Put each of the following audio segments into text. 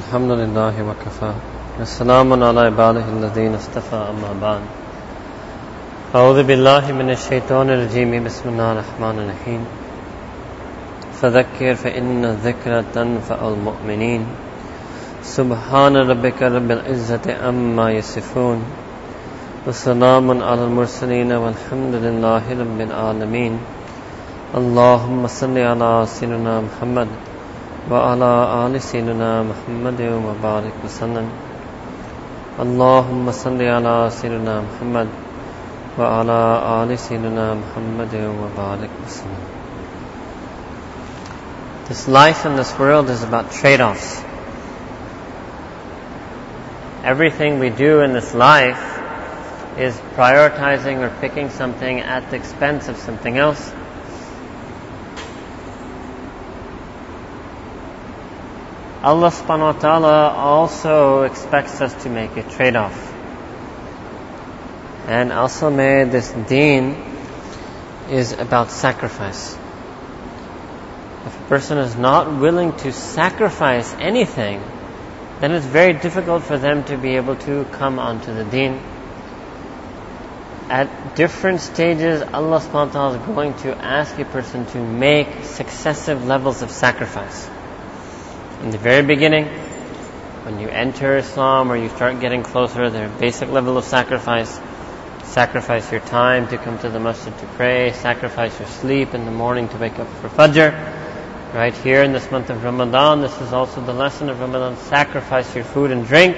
الحمد لله وكفى والسلام على عباده الذين اصطفى أما بعد أعوذ بالله من الشيطان الرجيم بسم الله الرحمن الرحيم فذكر فإن الذكر تنفع المؤمنين سبحان ربك رب العزة أما يصفون وسلام على المرسلين والحمد لله رب العالمين اللهم صل على سيدنا محمد وعلى آل سيدنا محمد وبارك وسلم اللهم صل على سيدنا محمد وعلى آل سيدنا محمد وبارك وسلم This life in this world is about trade-offs. Everything we do in this life is prioritizing or picking something at the expense of something else. Allah subhanahu wa ta'ala also expects us to make a trade-off. And also may this deen is about sacrifice. If a person is not willing to sacrifice anything, then it's very difficult for them to be able to come onto the deen. At different stages, Allah subhanahu wa ta'ala is going to ask a person to make successive levels of sacrifice in the very beginning, when you enter Islam or you start getting closer, there's a basic level of sacrifice. Sacrifice your time to come to the masjid to pray, sacrifice your sleep in the morning to wake up for Fajr. Right here in this month of Ramadan, this is also the lesson of Ramadan, sacrifice your food and drink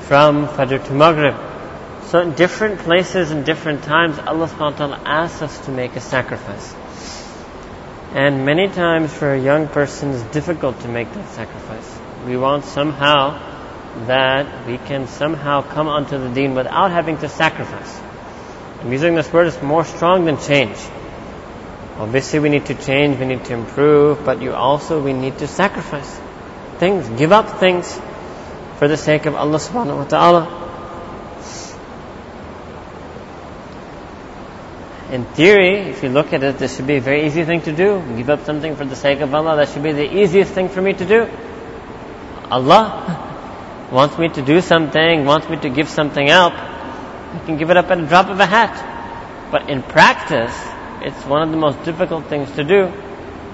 from Fajr to Maghrib. So in different places and different times, Allah subhanahu wa ta'ala asks us to make a sacrifice. And many times for a young person it's difficult to make that sacrifice. We want somehow that we can somehow come onto the deen without having to sacrifice. I'm using this word is more strong than change. Obviously we need to change, we need to improve, but you also we need to sacrifice things, give up things for the sake of Allah subhanahu wa ta'ala. In theory, if you look at it, this should be a very easy thing to do. Give up something for the sake of Allah. That should be the easiest thing for me to do. Allah wants me to do something, wants me to give something up. I can give it up at a drop of a hat. But in practice, it's one of the most difficult things to do.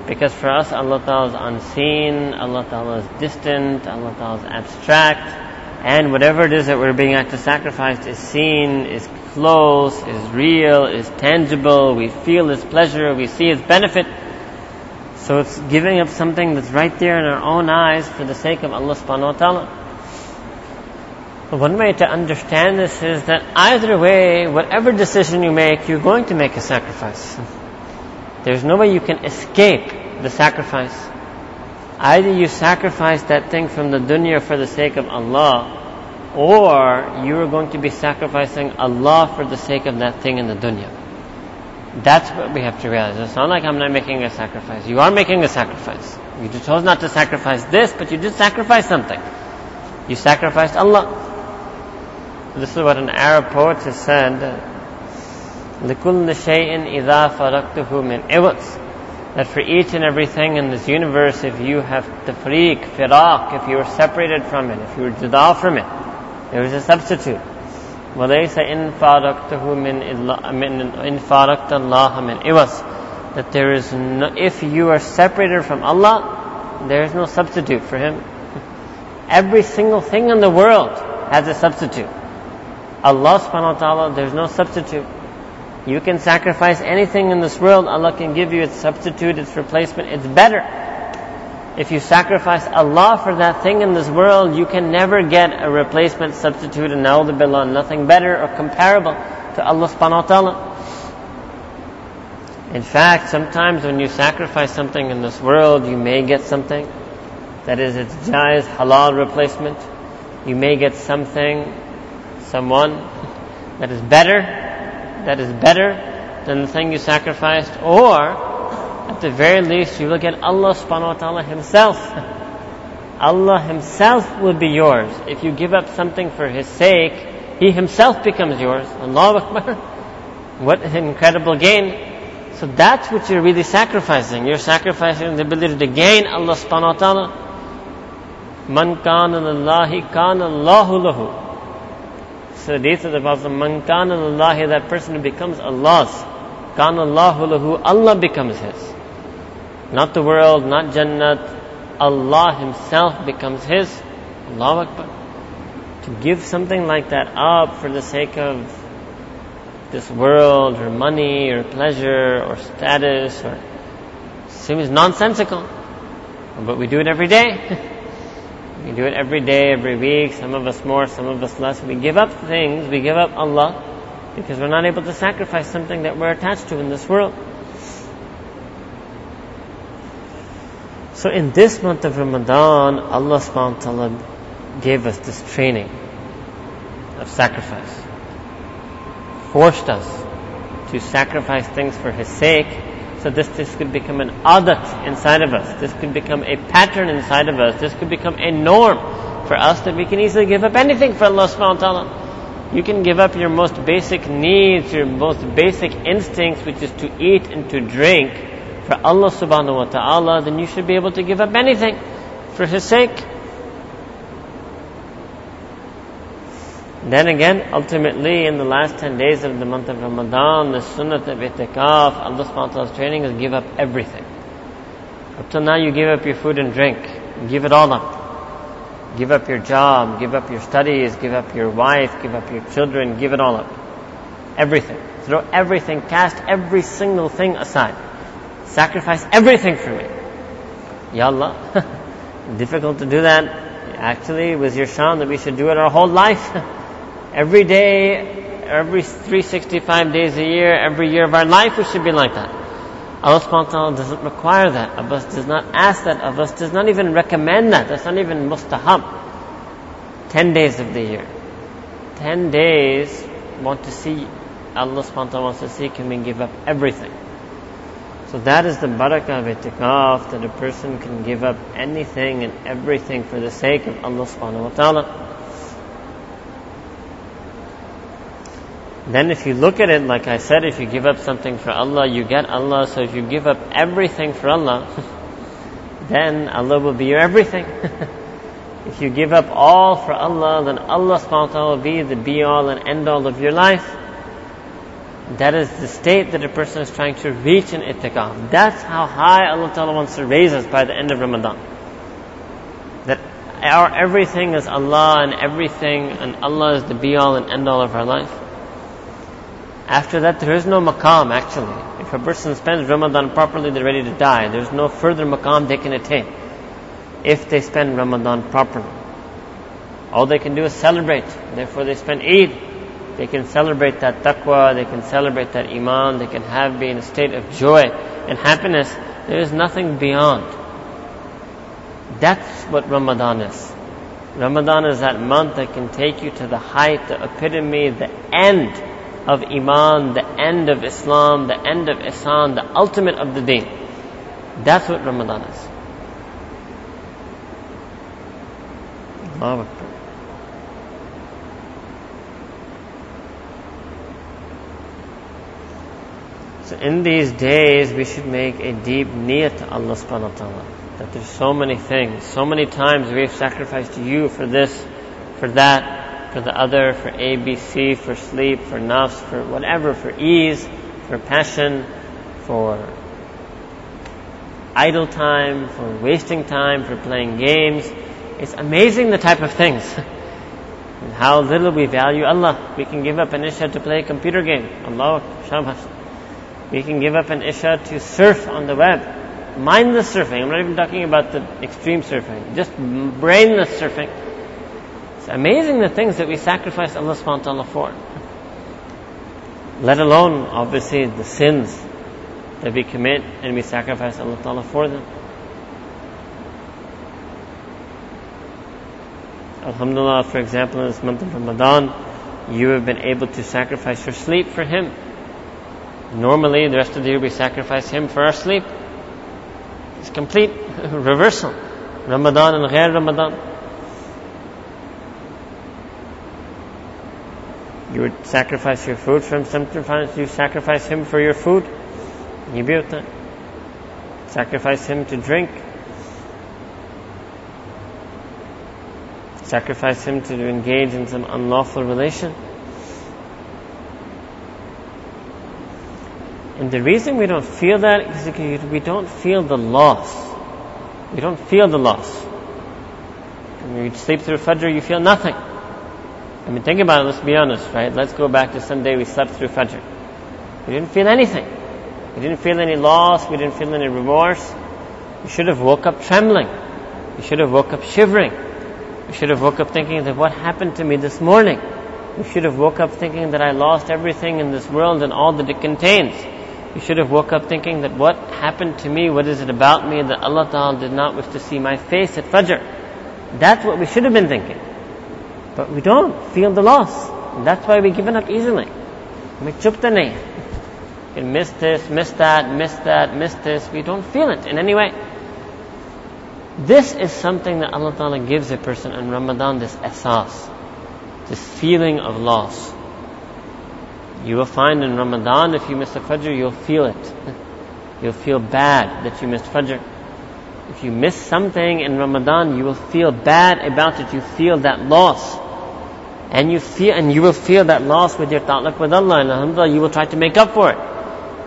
Because for us, Allah Ta'ala is unseen, Allah Ta'ala is distant, Allah Ta'ala is abstract. And whatever it is that we're being asked to sacrifice is seen, is close, is real, is tangible. We feel its pleasure, we see its benefit. So it's giving up something that's right there in our own eyes for the sake of Allah subhanahu wa ta'ala. One way to understand this is that either way, whatever decision you make, you're going to make a sacrifice. There's no way you can escape the sacrifice. Either you sacrifice that thing from the dunya for the sake of Allah, or you are going to be sacrificing Allah for the sake of that thing in the dunya. That's what we have to realize. It's not like I'm not making a sacrifice. You are making a sacrifice. You chose not to sacrifice this, but you did sacrifice something. You sacrificed Allah. This is what an Arab poet has said. لِكُلِّ شَيْءٍ إِذَا فَرَقْتُهُ مِنْ إِوَتٍ that for each and everything in this universe, if you have tafriq, firaq, if you are separated from it, if you are juda from it, there is a substitute. وَلَيْسَ إِن فَارَقْتَهُ مِنْ إِن فَارَقْتَ اللَّهَ مِنْ إِوَسْ That there is no, if you are separated from Allah, there is no substitute for Him. Every single thing in the world has a substitute. Allah subhanahu wa ta'ala, there's no substitute. You can sacrifice anything in this world, Allah can give you its substitute, its replacement, it's better. If you sacrifice Allah for that thing in this world, you can never get a replacement substitute and billah, nothing better or comparable to Allah subhanahu wa ta'ala. In fact, sometimes when you sacrifice something in this world, you may get something that is its jaiz, halal replacement. You may get something, someone that is better that is better than the thing you sacrificed, or at the very least you will get Allah subhanahu wa ta'ala Himself. Allah Himself will be yours. If you give up something for His sake, He Himself becomes yours. Allahu Akbar. What an incredible gain. So that's what you're really sacrificing. You're sacrificing the ability to gain Allah subhanahu wa ta'ala. Man kana lillahi kana Allahu lahu. The of the Prophet, Man kana lillahi, that person who becomes Allah's. Kana Allahu lahu, Allah becomes his. Not the world, not Jannat. Allah himself becomes his. Allahu Akbar. To give something like that up for the sake of this world or money or pleasure or status or seems nonsensical. But we do it every day. we do it every day, every week, some of us more, some of us less. We give up things, we give up Allah because we're not able to sacrifice something that we're attached to in this world. So in this month of Ramadan, Allah subhanahu wa ta'ala gave us this training of sacrifice. Forced us to sacrifice things for His sake so this, this could become an adat inside of us. This could become a pattern inside of us. This could become a norm for us that we can easily give up anything for Allah subhanahu wa ta'ala. You can give up your most basic needs, your most basic instincts, which is to eat and to drink for Allah subhanahu wa ta'ala, then you should be able to give up anything for His sake. Then again, ultimately, in the last 10 days of the month of Ramadan, the sunnah of itikaf, Allah subhanahu wa training is give up everything. Up till now, you give up your food and drink. Give it all up. Give up your job, give up your studies, give up your wife, give up your children, give it all up. Everything. Throw everything, cast every single thing aside. Sacrifice everything for me. Ya Allah. Difficult to do that. Actually, it was your shan that we should do it our whole life. Every day, every 365 days a year, every year of our life, we should be like that. Allah subhanahu wa ta'ala doesn't require that of us, does not ask that of us, does not even recommend that. That's not even mustahab. Ten days of the year. Ten days want to see, Allah subhanahu wa ta'ala wants to see, can we give up everything? So that is the barakah of itikaf, that a person can give up anything and everything for the sake of Allah subhanahu wa ta'ala. Then if you look at it, like I said, if you give up something for Allah, you get Allah. So if you give up everything for Allah, then Allah will be your everything. if you give up all for Allah, then Allah subhanahu wa ta'ala will be the be all and end all of your life. That is the state that a person is trying to reach in itikaf. That's how high Allah ta'ala wants to raise us by the end of Ramadan. That our everything is Allah and everything and Allah is the be all and end all of our life. After that, there is no maqam actually. If a person spends Ramadan properly, they're ready to die. There's no further maqam they can attain if they spend Ramadan properly. All they can do is celebrate. Therefore, they spend Eid. They can celebrate that taqwa, they can celebrate that iman, they can have be in a state of joy and happiness. There is nothing beyond. That's what Ramadan is. Ramadan is that month that can take you to the height, the epitome, the end of Iman, the end of Islam, the end of Ihsan, the ultimate of the deen. That's what Ramadan is. So in these days, we should make a deep niyat to Allah subhanahu wa ta'ala. That there's so many things, so many times we've sacrificed you for this, for that, for the other, for ABC, for sleep, for nafs, for whatever, for ease, for passion, for idle time, for wasting time, for playing games. It's amazing the type of things. and how little we value Allah. We can give up an isha to play a computer game. Allah, shabas. We can give up an isha to surf on the web. Mindless surfing. I'm not even talking about the extreme surfing. Just brainless surfing it's amazing the things that we sacrifice Allah subhanahu wa ta'ala for. Let alone, obviously, the sins that we commit and we sacrifice Allah ta'ala for them. Alhamdulillah, for example, in this month of Ramadan, you have been able to sacrifice your sleep for Him. Normally, the rest of the year we sacrifice Him for our sleep. It's complete reversal. Ramadan and Ghair Ramadan. You would sacrifice your food for him. Sometimes you sacrifice him for your food. That. Sacrifice him to drink. sacrifice him to engage in some unlawful relation. And the reason we don't feel that is because we don't feel the loss. We don't feel the loss. When you sleep through Fajr, you feel nothing. I mean, think about it, let's be honest, right? Let's go back to some day we slept through Fajr. We didn't feel anything. We didn't feel any loss, we didn't feel any remorse. We should have woke up trembling. We should have woke up shivering. We should have woke up thinking that what happened to me this morning? We should have woke up thinking that I lost everything in this world and all that it contains. We should have woke up thinking that what happened to me, what is it about me that Allah Ta'ala did not wish to see my face at Fajr. That's what we should have been thinking. But we don't feel the loss. That's why we give it up easily. We chupta nahi. We miss this, miss that, miss that, miss this. We don't feel it in any way. This is something that Allah Ta'ala gives a person in Ramadan, this asas, this feeling of loss. You will find in Ramadan, if you miss a Fajr, you'll feel it. You'll feel bad that you missed Fajr. If you miss something in Ramadan, you will feel bad about it. You feel that loss. And you feel, and you will feel that loss with your ta'liq with Allah. And alhamdulillah, you will try to make up for it.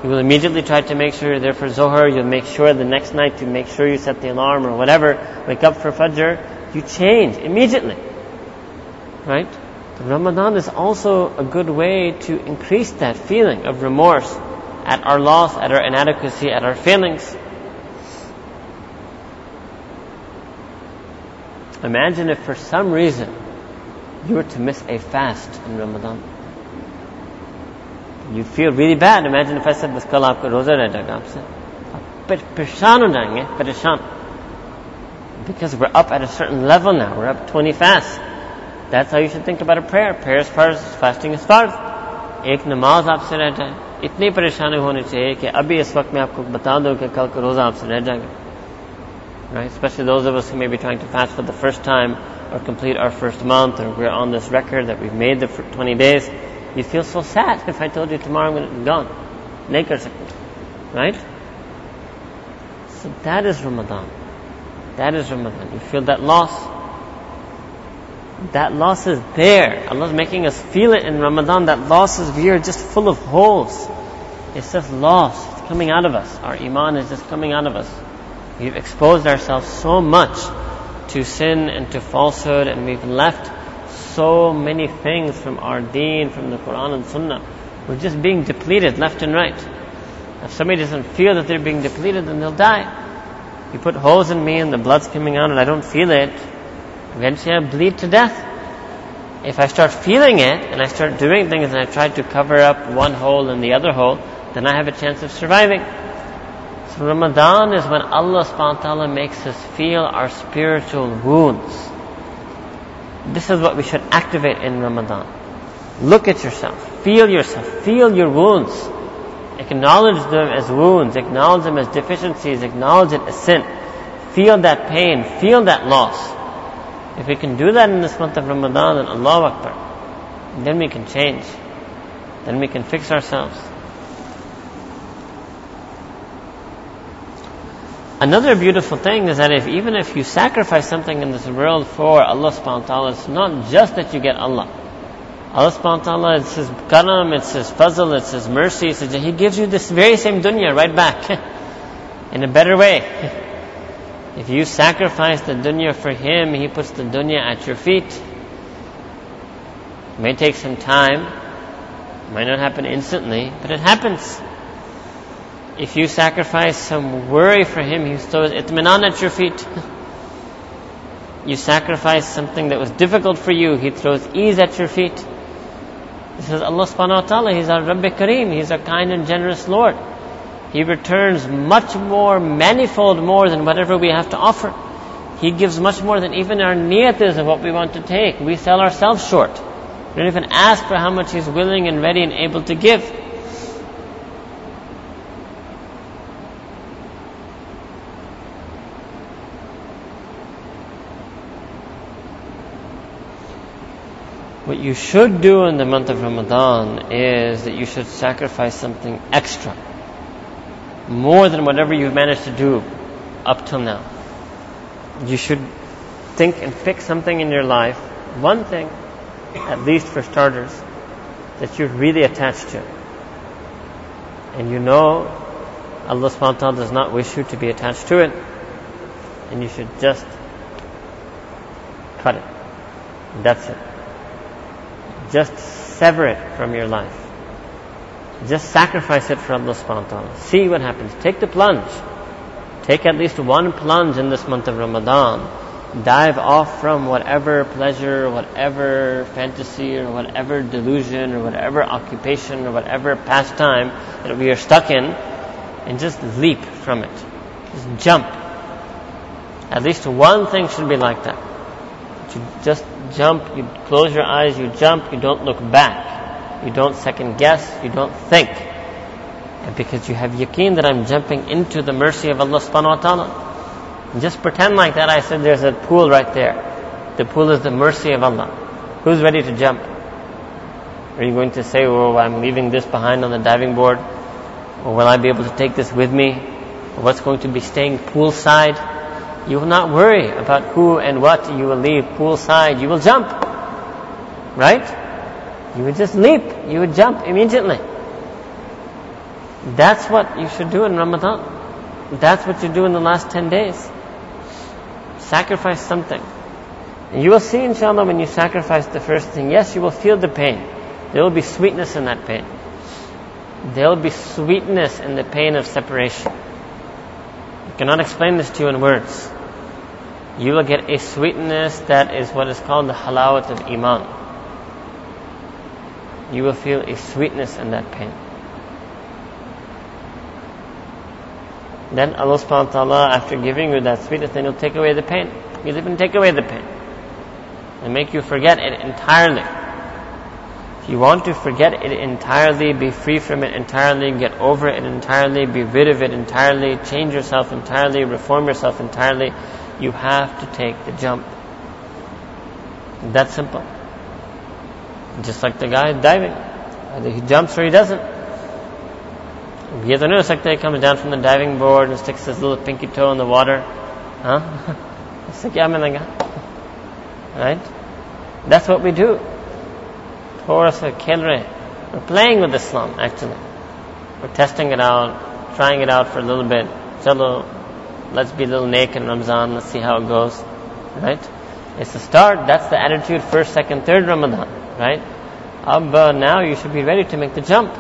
You will immediately try to make sure you're there for Zohar. You'll make sure the next night to make sure you set the alarm or whatever. Wake up for Fajr. You change immediately. Right? Ramadan is also a good way to increase that feeling of remorse at our loss, at our inadequacy, at our failings. Imagine if for some reason you were to miss a fast in Ramadan. You'd feel really bad. Imagine if I said बस कल आपका रोजा रह जाएगा आपसे आप परेशान हो जाएंगे परेशान because we're up at a certain level now. We're up 20 fasts. That's how you should think about a prayer. Prayer is farz, fasting is farz. एक नमाज आपसे रह जाए इतनी परेशानी होनी चाहिए कि अभी इस वक्त मैं आपको बता दूं कि कल का रोजा आपसे रह जाएगा right? Especially those of us who may be trying to fast for the first time or complete our first month or we're on this record that we've made the 20 days. You feel so sad if I told you tomorrow I'm going to be gone. Nahi Right? So that is Ramadan. That is Ramadan. You feel that loss that loss is there. Allah is making us feel it in Ramadan. That loss is we are just full of holes. It's just loss. It's coming out of us. Our iman is just coming out of us. We've exposed ourselves so much to sin and to falsehood, and we've left so many things from our deen, from the Quran and Sunnah. We're just being depleted left and right. If somebody doesn't feel that they're being depleted, then they'll die. You put holes in me and the blood's coming out and I don't feel it, Eventually I bleed to death. If I start feeling it and I start doing things and I try to cover up one hole and the other hole, then I have a chance of surviving. So Ramadan is when Allah subhanahu wa ta'ala makes us feel our spiritual wounds. This is what we should activate in Ramadan. Look at yourself. Feel yourself. Feel your wounds. Acknowledge them as wounds. Acknowledge them as deficiencies. Acknowledge it as sin. Feel that pain. Feel that loss. If we can do that in this month of Ramadan, then Allah Akbar, then we can change. Then we can fix ourselves. Another beautiful thing is that if even if you sacrifice something in this world for Allah subhanahu wa ta'ala, it's not just that you get Allah. Allah subhanahu wa ta'ala, it's His karam, it's His fazl, it's His mercy, it's His, He gives you this very same dunya right back in a better way. If you sacrifice the dunya for him, he puts the dunya at your feet. It may take some time, it might not happen instantly, but it happens. If you sacrifice some worry for him, he throws itminan at your feet. you sacrifice something that was difficult for you, he throws ease at your feet. This is Allah subhanahu wa ta'ala, He's our Rabbi Kareem, He's our kind and generous Lord. He returns much more, manifold more than whatever we have to offer. He gives much more than even our niyat is of what we want to take. We sell ourselves short. We don't even ask for how much He's willing and ready and able to give. What you should do in the month of Ramadan is that you should sacrifice something extra more than whatever you've managed to do up till now. You should think and fix something in your life, one thing, at least for starters, that you're really attached to. And you know Allah subhanahu wa ta'ala does not wish you to be attached to it. And you should just cut it. That's it. Just sever it from your life. Just sacrifice it for Allah subhanahu wa ta'ala. See what happens. Take the plunge. Take at least one plunge in this month of Ramadan. Dive off from whatever pleasure, whatever fantasy, or whatever delusion, or whatever occupation, or whatever pastime that we are stuck in, and just leap from it. Just jump. At least one thing should be like that. You just jump, you close your eyes, you jump, you don't look back. You don't second guess, you don't think. And because you have yaqeen that I'm jumping into the mercy of Allah subhanahu wa ta'ala. just pretend like that. I said there's a pool right there. The pool is the mercy of Allah. Who's ready to jump? Are you going to say, oh, I'm leaving this behind on the diving board? Or will I be able to take this with me? Or what's going to be staying poolside? You will not worry about who and what you will leave poolside. You will jump. Right? You would just leap. You would jump immediately. That's what you should do in Ramadan. That's what you do in the last 10 days. Sacrifice something. And you will see, inshallah, when you sacrifice the first thing, yes, you will feel the pain. There will be sweetness in that pain. There will be sweetness in the pain of separation. Cannot explain this to you in words. You will get a sweetness that is what is called the halawat of iman. You will feel a sweetness in that pain. Then Allah subhanahu wa ta'ala, after giving you that sweetness, then He'll take away the pain. He'll even take away the pain. And make you forget it entirely. You want to forget it entirely, be free from it entirely, get over it entirely, be rid of it entirely, change yourself entirely, reform yourself entirely. You have to take the jump. That simple. Just like the guy diving. Either he jumps or he doesn't. He has a Nurasakta comes down from the diving board and sticks his little pinky toe in the water. Huh? Right? That's what we do khel rahe. We're playing with Islam, actually. We're testing it out, trying it out for a little bit. Chalo, let's be a little naked in Ramzan, let's see how it goes. Right? It's the start, that's the attitude first, second, third Ramadan. Right? Abba, now you should be ready to make the jump.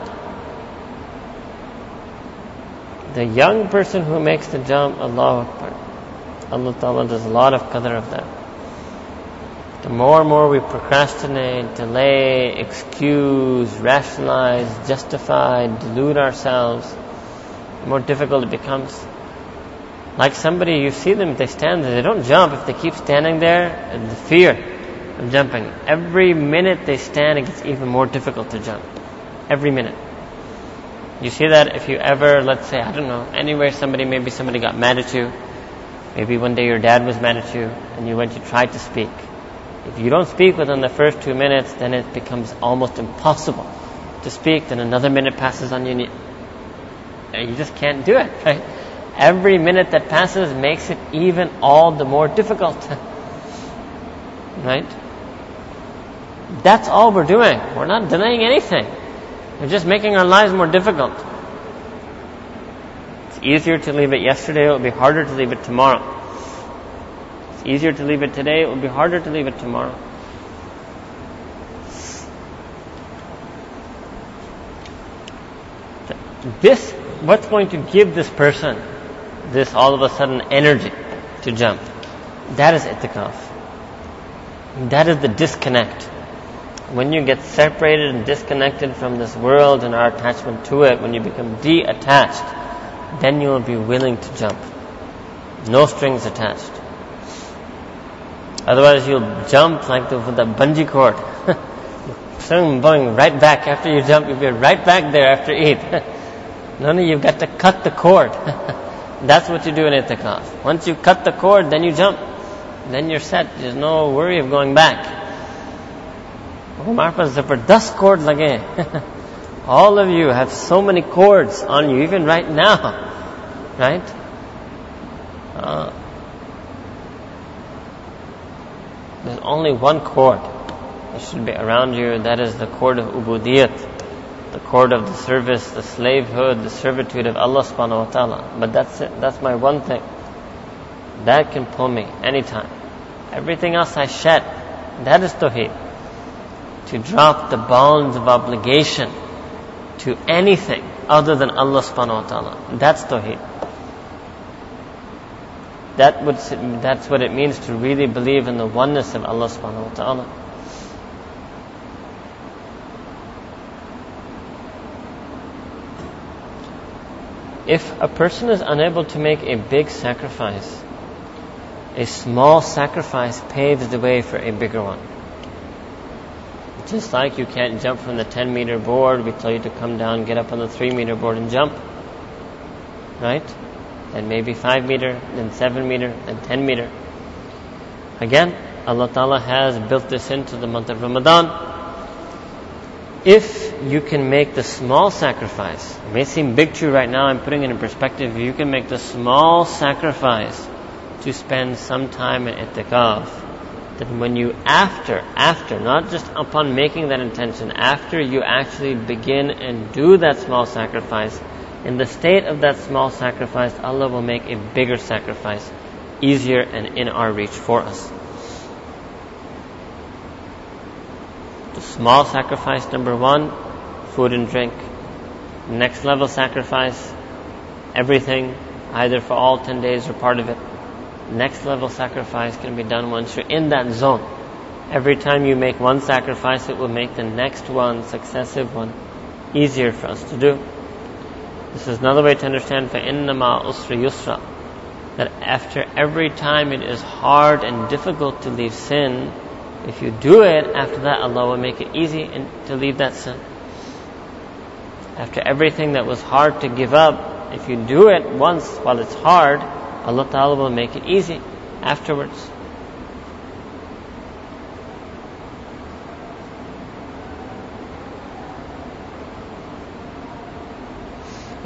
The young person who makes the jump, Allah Akbar. Allah Ta'ala does a lot of qadr of that. The more and more we procrastinate, delay, excuse, rationalize, justify, delude ourselves, the more difficult it becomes. Like somebody, you see them, they stand there, they don't jump. If they keep standing there, the fear of jumping. Every minute they stand, it gets even more difficult to jump. Every minute. You see that if you ever, let's say, I don't know, anywhere somebody, maybe somebody got mad at you. Maybe one day your dad was mad at you and you went to try to speak. If you don't speak within the first two minutes, then it becomes almost impossible to speak. Then another minute passes on you and you just can't do it, right? Every minute that passes makes it even all the more difficult. right? That's all we're doing. We're not denying anything. We're just making our lives more difficult. It's easier to leave it yesterday, it will be harder to leave it tomorrow. Easier to leave it today, it will be harder to leave it tomorrow. This, what's going to give this person this all of a sudden energy to jump? That is itikaf. That is the disconnect when you get separated and disconnected from this world and our attachment to it, when you become de-attached, then you will be willing to jump. No strings attached. Otherwise, you'll jump like the, the bungee cord. Soon going right back after you jump, you'll be right back there after eight. no, no, you've got to cut the cord. That's what you do in itikaf. Once you cut the cord, then you jump. Then you're set. There's no worry of going back. Umar par dust cords again. All of you have so many cords on you, even right now. Right? Uh, there's only one cord that should be around you. That is the cord of ubudiyat, the cord of the service, the slavehood, the servitude of Allah subhanahu wa ta'ala. But that's it. That's my one thing. That can pull me anytime. Everything else I shed. That is tawheed. To drop the bonds of obligation to anything other than Allah subhanahu wa ta'ala. That's tawheed. That would, that's what it means to really believe in the oneness of Allah subhanahu wa ta'ala. If a person is unable to make a big sacrifice, a small sacrifice paves the way for a bigger one. Just like you can't jump from the 10 meter board, we tell you to come down, get up on the 3 meter board and jump. Right? Then maybe 5 meter, then 7 meter, then 10 meter. Again, Allah Ta'ala has built this into the month of Ramadan. If you can make the small sacrifice, it may seem big to you right now, I'm putting it in perspective, you can make the small sacrifice to spend some time in itikaf, then when you after, after, not just upon making that intention, after you actually begin and do that small sacrifice, in the state of that small sacrifice, Allah will make a bigger sacrifice easier and in our reach for us. The small sacrifice, number one, food and drink. Next level sacrifice, everything, either for all 10 days or part of it next level sacrifice can be done once you're in that zone. Every time you make one sacrifice, it will make the next one, successive one, easier for us to do. This is another way to understand فَإِنَّمَا usra yusra. That after every time it is hard and difficult to leave sin, if you do it, after that Allah will make it easy to leave that sin. After everything that was hard to give up, if you do it once while it's hard, Allah Ta'ala will make it easy afterwards.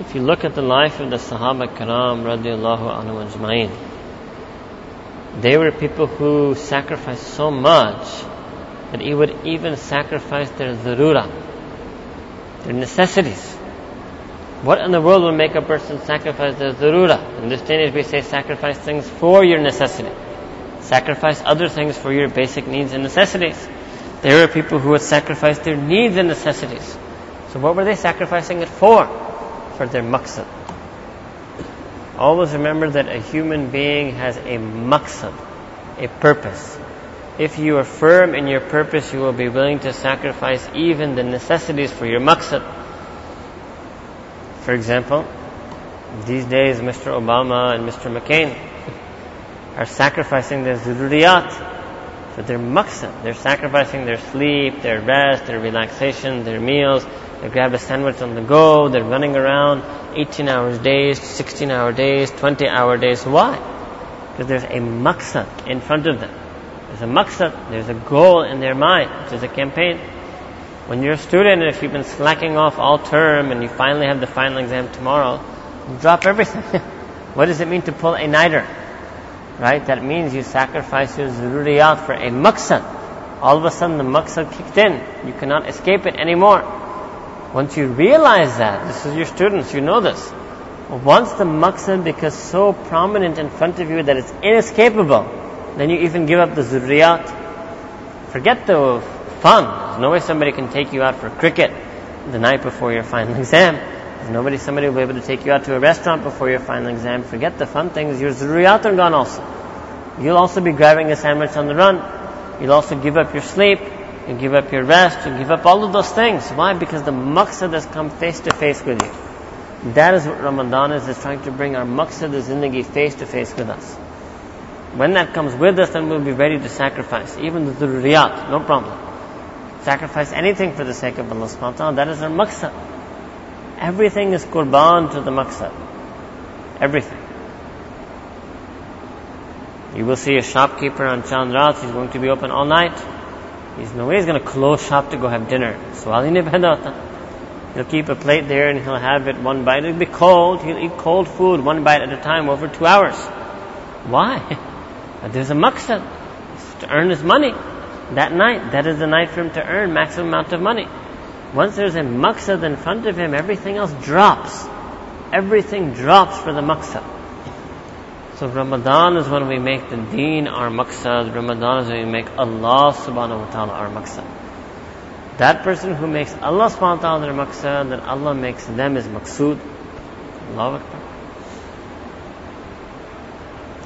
If you look at the life of the Sahaba Karam radiallahu anhu ajma'in, they were people who sacrificed so much that he would even sacrifice their zarura, their necessities. What in the world will make a person sacrifice their zarura? In this day we say sacrifice things for your necessity. Sacrifice other things for your basic needs and necessities. There were people who would sacrifice their needs and necessities. So what were they sacrificing it for? For their maqsad. Always remember that a human being has a maqsad, a purpose. If you are firm in your purpose, you will be willing to sacrifice even the necessities for your maqsad. For example, these days Mr. Obama and Mr. McCain are sacrificing their zururiyat for their maqsad. They're sacrificing their sleep, their rest, their relaxation, their meals. They grab a sandwich on the go. They're running around 18 hours days, 16 hour days, 20 hour days. Why? Because there's a maqsad in front of them. There's a maqsad, there's a goal in their mind, which is a campaign. When you're a student, and if you've been slacking off all term and you finally have the final exam tomorrow, you drop everything. what does it mean to pull a nighter? Right? That means you sacrifice your zururiyat for a maqsad. All of a sudden the maqsad kicked in. You cannot escape it anymore. Once you realize that, this is your students, you know this. Once the maqsad becomes so prominent in front of you that it's inescapable, then you even give up the zurriyat. Forget the fun. There's no way somebody can take you out for cricket the night before your final exam. There's nobody, somebody will be able to take you out to a restaurant before your final exam. Forget the fun things. Your zuriyat are gone also. You'll also be grabbing a sandwich on the run. You'll also give up your sleep. You give up your rest. You give up all of those things. Why? Because the maqsad has come face to face with you. That is what Ramadan is, is trying to bring our maqsad, the zindagi, face to face with us. When that comes with us, then we'll be ready to sacrifice. Even the zuriyat, no problem sacrifice anything for the sake of Allah subhanahu wa ta'ala, that is our maqsad. Everything is qurban to the maqsad. Everything. You will see a shopkeeper on Chand he's going to be open all night. He's no way he's going to close shop to go have dinner. So He'll keep a plate there and he'll have it one bite. It'll be cold. He'll eat cold food one bite at a time over two hours. Why? There's a maqsad to earn his money that night. That is the night for him to earn maximum amount of money. Once there's a maqsad in front of him, everything else drops. Everything drops for the maqsad. So Ramadan is when we make the deen our maqsad. Ramadan is when we make Allah subhanahu wa ta'ala our maqsad. That person who makes Allah subhanahu wa ta'ala their maqsad, then Allah makes them his maqsood. Allah Akbar.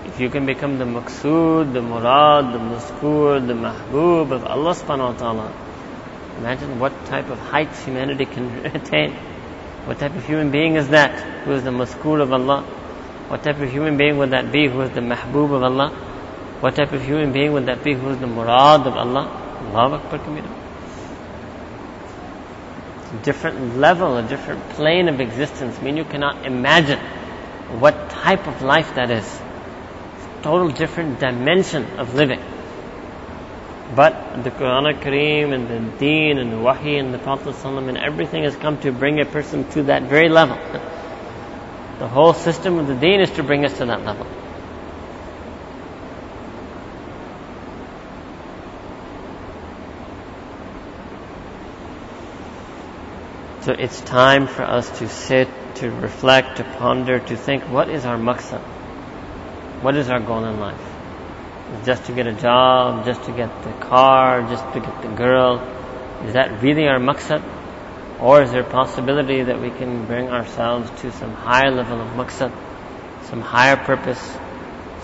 If you can become the maqsood, the murad, the maskur, the mahbub of Allah subhanahu wa ta'ala, imagine what type of heights humanity can attain. What type of human being is that who is the maskur of Allah? What type of human being would that be who is the mahbub of Allah? What type of human being would that be who is the murad of Allah? Allahu Akbar different level, a different plane of existence. I mean, you cannot imagine what type of life that is. Total different dimension of living. But the Quran Kareem and the Deen and the Wahi and the Prophet and everything has come to bring a person to that very level. The whole system of the Deen is to bring us to that level. So it's time for us to sit, to reflect, to ponder, to think what is our maqsad? What is our goal in life? Just to get a job, just to get the car, just to get the girl. Is that really our maqsad? Or is there a possibility that we can bring ourselves to some higher level of maqsad, some higher purpose,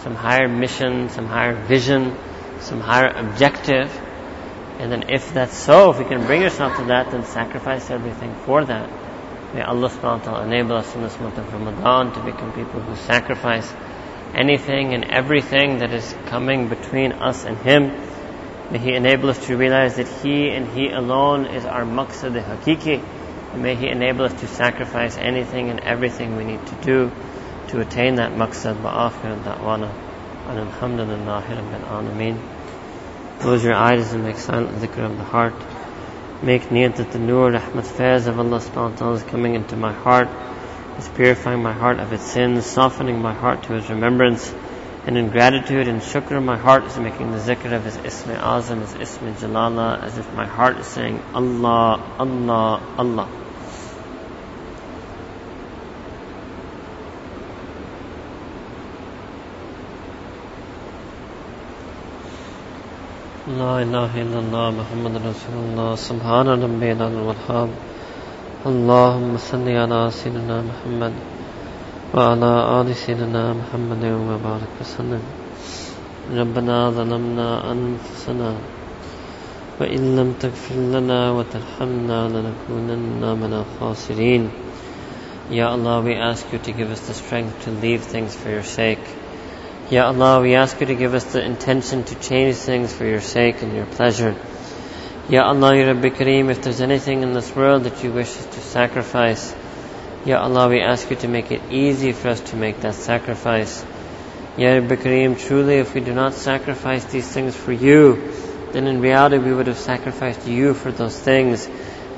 some higher mission, some higher vision, some higher objective? And then if that's so, if we can bring ourselves to that, then sacrifice everything for that. May Allah subhanahu wa ta'ala enable us in this month of Ramadan to become people who sacrifice anything and everything that is coming between us and Him May He enable us to realize that He and He alone is our maqsad hakiki. May He enable us to sacrifice anything and everything we need to do to attain that maqsad. Wa da'wana. And alhamdulillah rabbil alameen. Close your eyes and make silent dhikr of the heart. Make niyat that the nur, rahmat, faiz of Allah subhanahu wa ta'ala is coming into my heart, is purifying my heart of its sins, softening my heart to His remembrance, and in gratitude and shukr, my heart is making the zikr of His Ismi Azam, His Ismi Jalala, as if my heart is saying, Allah, Allah, Allah. لا إله إلا الله محمد رسول الله سبحان ربنا الوهاب اللهم صل على سيدنا محمد وعلى آل سيدنا محمد وبارك وسلم ربنا ظلمنا أنفسنا وإن لم تغفر لنا وترحمنا لنكونن من الخاسرين Ya Allah, we ask you to give us the strength to leave things for your sake. Ya Allah, we ask you to give us the intention to change things for your sake and your pleasure. Ya Allah, Ya Rabbi Kareem, if there's anything in this world that you wish us to sacrifice, Ya Allah, we ask you to make it easy for us to make that sacrifice. Ya Rabbi Kareem, truly if we do not sacrifice these things for you, then in reality we would have sacrificed you for those things.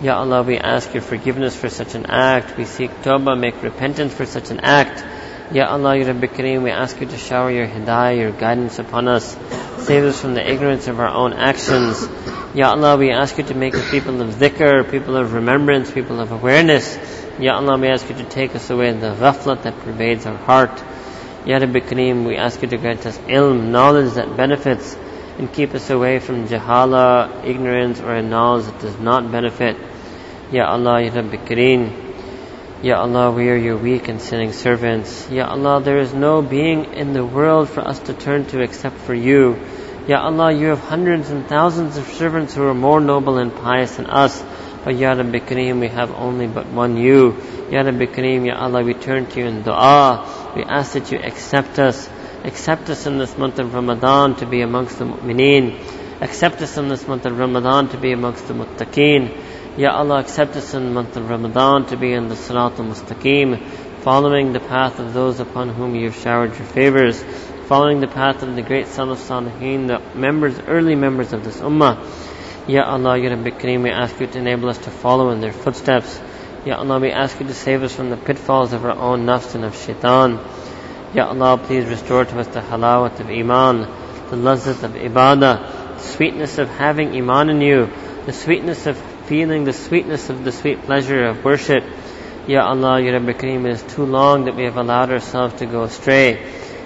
Ya Allah, we ask your forgiveness for such an act. We seek tawbah, make repentance for such an act. Ya Allah, Ya Rabbi Kareem, we ask you to shower your hidayah, your guidance upon us. Save us from the ignorance of our own actions. Ya Allah, we ask you to make us people of dhikr, people of remembrance, people of awareness. Ya Allah, we ask you to take us away the ghaflat that pervades our heart. Ya Rabbi Kareem, we ask you to grant us ilm, knowledge that benefits, and keep us away from jahala, ignorance, or a knowledge that does not benefit. Ya Allah, Ya Rabbi Kareem, Ya Allah, we are your weak and sinning servants. Ya Allah, there is no being in the world for us to turn to except for you. Ya Allah, you have hundreds and thousands of servants who are more noble and pious than us. But Ya Rabbi Kareem, we have only but one you. Ya Rabbi Kareem, Ya Allah, we turn to you in dua. We ask that you accept us. Accept us in this month of Ramadan to be amongst the mu'mineen. Accept us in this month of Ramadan to be amongst the muttaqeen. Ya Allah, accept us in the month of Ramadan to be in the Sirat al-Mustaqim, following the path of those upon whom you have showered your favors, following the path of the great son of Salihin, the members, early members of this ummah. Ya Allah, Ya Rabbi Kareem, we ask you to enable us to follow in their footsteps. Ya Allah, we ask you to save us from the pitfalls of our own nafs and of shaitan. Ya Allah, please restore to us the halawat of iman. the lazzat of ibadah, the sweetness of having iman in you, the sweetness of feeling the sweetness of the sweet pleasure of worship. Ya Allah, Ya Rabbi Kareem, it is too long that we have allowed ourselves to go astray.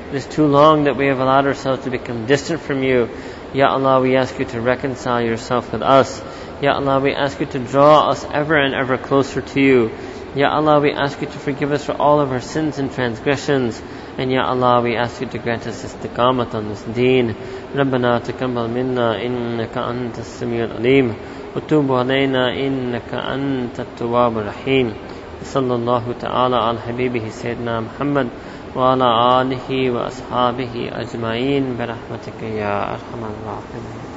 It is too long that we have allowed ourselves to become distant from you. Ya Allah, we ask you to reconcile yourself with us. Ya Allah, we ask you to draw us ever and ever closer to you. Ya Allah, we ask you to forgive us for all of our sins and transgressions. And Ya Allah, we ask you to grant us istiqamat on this deen. ربنا تقبل منا إنك أنت السميع العليم وتوب علينا إنك أنت التواب الرحيم صلى الله تعالى على حبيبه سيدنا محمد وعلى آله وأصحابه أجمعين برحمتك يا أرحم الراحمين.